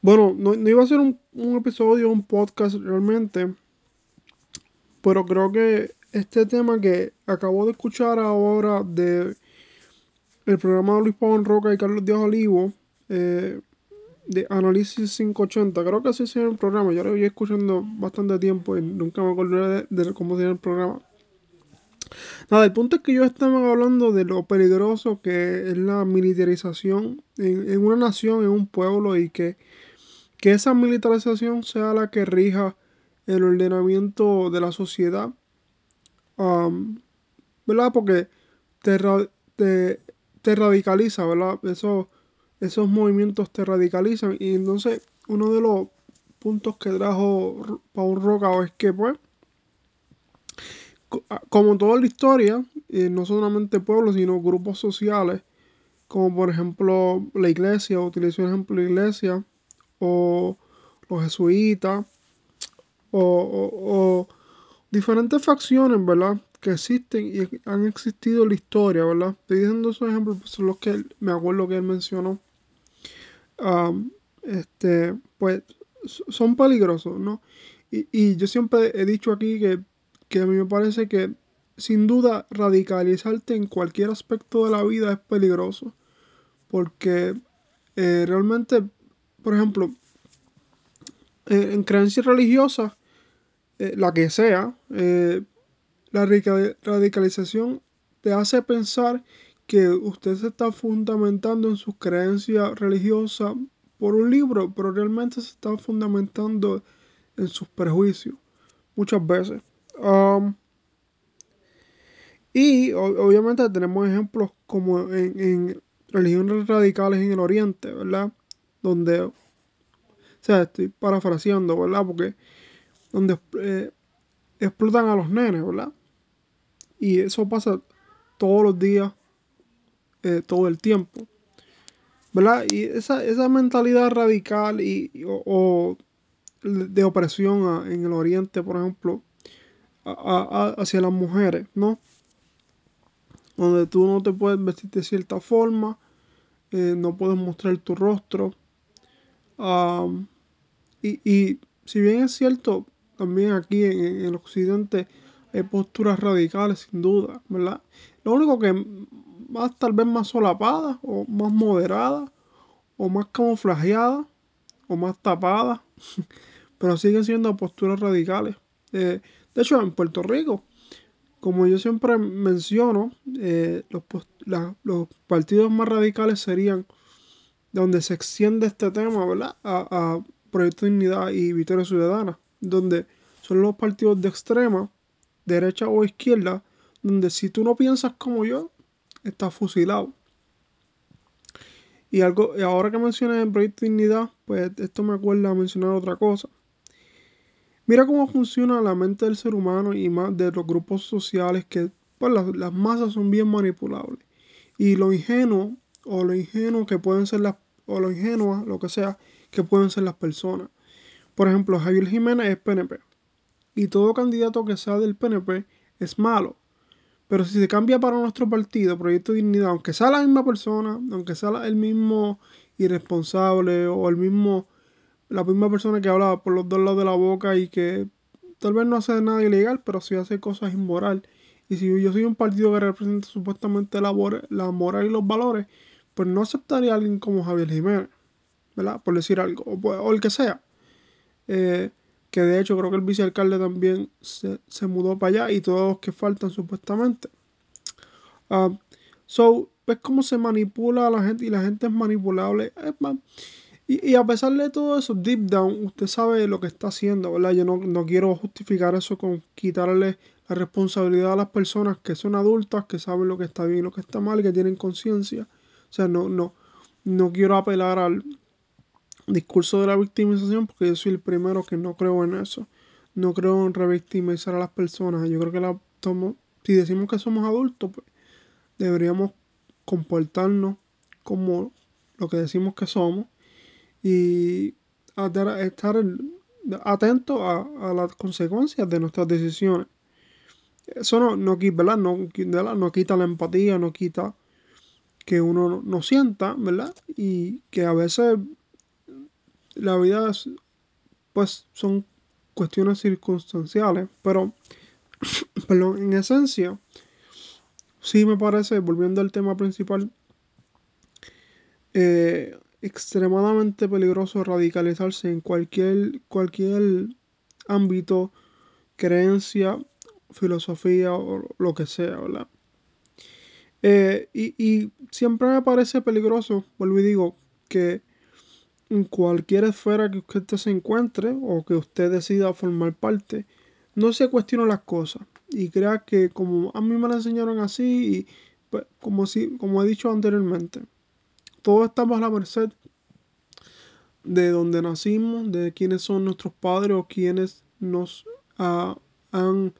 Bueno, no, no iba a ser un, un episodio, un podcast realmente, pero creo que este tema que acabo de escuchar ahora de el programa de Luis Pavón Roca y Carlos Díaz Olivo, eh, de Análisis 580, creo que así se el programa, yo lo voy escuchando bastante tiempo y nunca me acordé de, de cómo se llama el programa. Nada, el punto es que yo estaba hablando de lo peligroso que es la militarización en, en una nación, en un pueblo y que que esa militarización sea la que rija el ordenamiento de la sociedad, um, ¿verdad? Porque te, te, te, radicaliza, ¿verdad? Eso, esos movimientos te radicalizan y entonces uno de los puntos que trajo Paul Roca es que pues como toda la historia, eh, no solamente pueblos, sino grupos sociales, como por ejemplo la iglesia, utilizo el ejemplo de la iglesia, o los jesuitas, o, o, o, diferentes facciones, ¿verdad? Que existen y han existido en la historia, ¿verdad? Estoy diciendo esos ejemplos, pues son los que me acuerdo que él mencionó. Um, este, pues son peligrosos, ¿no? Y, y, yo siempre he dicho aquí que, que a mí me parece que sin duda radicalizarte en cualquier aspecto de la vida es peligroso. Porque eh, realmente, por ejemplo, eh, en creencias religiosas, eh, la que sea, eh, la radicalización te hace pensar que usted se está fundamentando en sus creencias religiosas por un libro, pero realmente se está fundamentando en sus prejuicios muchas veces. Y obviamente tenemos ejemplos como en, religiones radicales en el Oriente, ¿verdad? Donde, o sea, estoy parafraseando, ¿verdad? Porque donde eh, explotan a los nenes, ¿verdad? Y eso pasa todos los días, eh, todo el tiempo. ¿Verdad? Y esa, esa mentalidad radical y, o, o de opresión a, en el oriente, por ejemplo, a, a, hacia las mujeres, ¿no? Donde tú no te puedes vestir de cierta forma, eh, no puedes mostrar tu rostro. Y, y, si bien es cierto, también aquí en, el occidente hay posturas radicales, sin duda, ¿verdad? Lo único que más tal vez más solapada o más moderada o más camuflajeada o más tapada, pero siguen siendo posturas radicales. Eh, de hecho, en Puerto Rico, como yo siempre menciono, eh, los, los, partidos más radicales serían donde se extiende este tema, ¿verdad? A, a Proyecto Dignidad y Victoria Ciudadana, donde son los partidos de extrema, derecha o izquierda, donde si tú no piensas como yo, estás fusilado. Y algo, ahora que mencionas el proyecto Dignidad, pues esto me acuerda a mencionar otra cosa. Mira cómo funciona la mente del ser humano y más de los grupos sociales que pues las, las masas son bien manipulables. Y lo ingenuo o lo ingenuo que pueden ser las o lo ingenua, lo que sea, que pueden ser las personas. Por ejemplo, Javier Jiménez es PNP. Y todo candidato que sea del PNP es malo. Pero si se cambia para nuestro partido, Proyecto Dignidad, aunque sea la misma persona, aunque sea el mismo irresponsable o el mismo, la misma persona que habla por los dos lados de la boca y que tal vez no hace nada ilegal, pero sí hace cosas inmoral. Y si yo soy un partido que representa supuestamente la, la moral y los valores, pues no aceptaría a alguien como Javier Jiménez, ¿verdad? Por decir algo, o, o el que sea. Eh, que de hecho creo que el vicealcalde también se, se, mudó para allá y todos los que faltan supuestamente. Uh, so, ves cómo se manipula a la gente y la gente es manipulable. y, y, a pesar de todo eso, deep down, usted sabe lo que está haciendo, ¿verdad? Yo no, no quiero justificar eso con quitarle la responsabilidad a las personas que son adultas, que saben lo que está bien y lo que está mal, que tienen conciencia. O sea, no, no, no quiero apelar al, discurso de la victimización porque yo soy el primero que no creo en eso. No creo en revictimizar a las personas. Yo creo que la tomo, si decimos que somos adultos, pues deberíamos comportarnos como lo que decimos que somos y estar atentos a, a las consecuencias de nuestras decisiones. Eso no, no, ¿verdad? No, no quita la empatía, no quita que uno no, sienta, ¿verdad? Y que a veces la vida es, pues son cuestiones circunstanciales, pero, perdón, en esencia, sí me parece, volviendo al tema principal, eh, extremadamente peligroso radicalizarse en cualquier, cualquier ámbito, creencia, filosofía o lo que sea, ¿verdad? Eh, y, y, siempre me parece peligroso, vuelvo y digo, que en cualquier esfera que usted se encuentre o que usted decida formar parte, no se cuestione las cosas y crea que como a mí me lo enseñaron así y pues, como, si, como he dicho anteriormente, todos estamos a la merced de donde nacimos, de quiénes son nuestros padres o quienes nos uh, han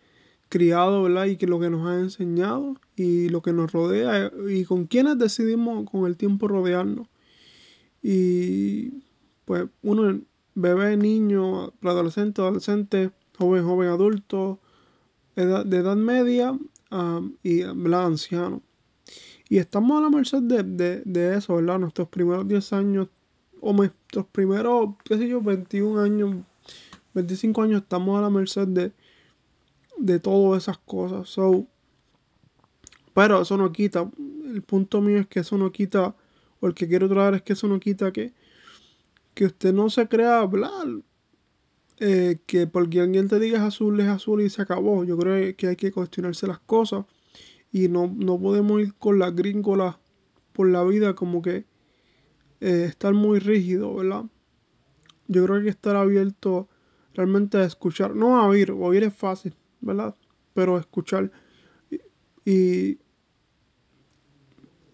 criado, ¿verdad? Y que lo que nos han enseñado y lo que nos rodea y con quienes decidimos con el tiempo rodearnos. Y pues uno, bebé, niño, preadolescente, adolescente, joven, joven, adulto, edad, de edad media y ¿verdad? anciano. Y estamos a la merced de, de, de, eso, ¿verdad? Nuestros primeros 10 años, o nuestros primeros, qué sé yo, 21 años, 25 años, estamos a la merced de, de todas esas cosas. So, pero eso no quita, el punto mío es que eso no quita, o el que quiero traer es que eso no quita que, que usted no se crea hablar. Eh, que porque alguien te diga es azul, es azul y se acabó. Yo creo que hay que cuestionarse las cosas y no, no podemos ir con las gringolas por la vida como que eh, estar muy rígido, ¿verdad? Yo creo que hay que estar abierto realmente a escuchar, no a oír, oír es fácil, ¿verdad? Pero escuchar. Y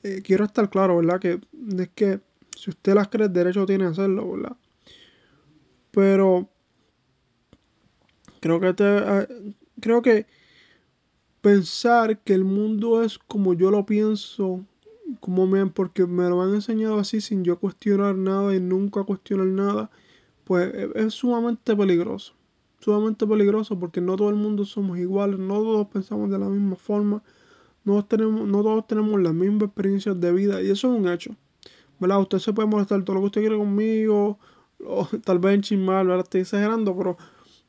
eh, quiero estar claro, ¿verdad? Que es que si usted las cree, derecho tiene a hacerlo, ¿verdad? Pero creo que te, uh, creo que pensar que el mundo es como yo lo pienso, como me, porque me lo han enseñado así sin yo cuestionar nada y nunca cuestionar nada, pues es, es sumamente peligroso. Sumamente peligroso porque no todo el mundo somos iguales, no todos pensamos de la misma forma, no, tenemos, no todos tenemos las mismas experiencias de vida y eso es un hecho. ¿verdad? Usted se puede molestar todo lo que usted quiere conmigo, o tal vez enchismar, ¿verdad? Estoy exagerando, pero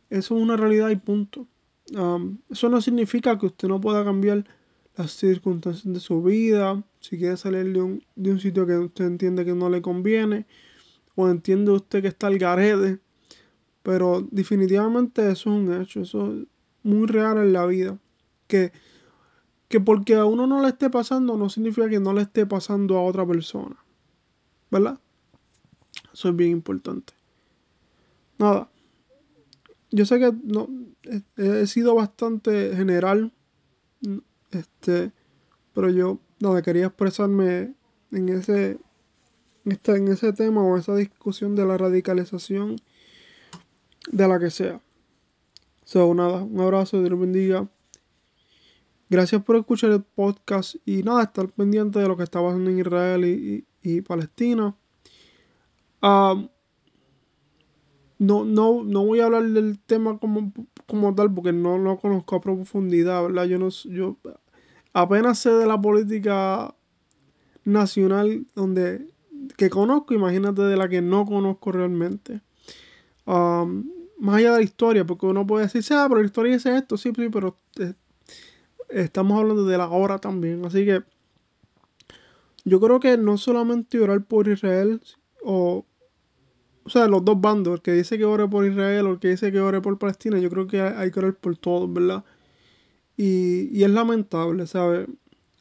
eso es una realidad y punto. Eso no significa que usted no pueda cambiar las circunstancias de su vida, si quiere salir de un, de un sitio que usted entiende que no le conviene, o entiende usted que está al garete, pero definitivamente eso es un hecho, eso es muy real en la vida, que, que porque a uno no le esté pasando no significa que no le esté pasando a otra persona, ¿verdad? Eso es bien importante. Nada, yo sé que no, he, sido bastante general, este, pero yo nada, quería expresarme en ese, en ese tema o esa discusión de la radicalización de la que sea. So, nada, un abrazo, Dios bendiga. Gracias por escuchar el podcast y nada, estar pendiente de lo que está pasando en Israel y, y, Palestina. Um, no, no, no voy a hablar del tema como, como tal porque no lo conozco a profundidad, ¿verdad? Yo no yo apenas sé de la política nacional donde que conozco, imagínate de la que no conozco realmente. Um, más allá de la historia, porque uno puede decir, ah, pero la historia dice esto, sí, sí, pero eh, estamos hablando de la hora también. Así que yo creo que no solamente orar por Israel o o sea, los dos bandos, el que dice que ore por Israel o el que dice que ore por Palestina, yo creo que hay que orar por todos, ¿verdad? Y, y es lamentable, ¿sabes?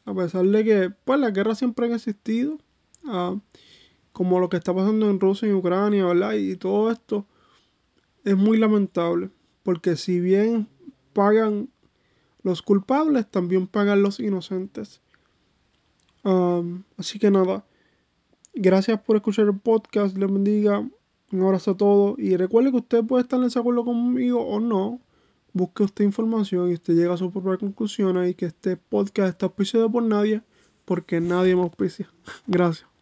A pesar de que, pues, las guerras siempre han existido, uh, como lo que está pasando en Rusia y Ucrania, ¿verdad? Y todo esto es muy lamentable, porque si bien pagan los culpables, también pagan los inocentes. Um, así que nada, gracias por escuchar el podcast, les bendiga. Un abrazo a todos y recuerde que usted puede estar en desacuerdo conmigo o no. Busque usted información y usted llega a su propia conclusión y que este podcast está auspiciado por nadie porque nadie me auspicia. Gracias.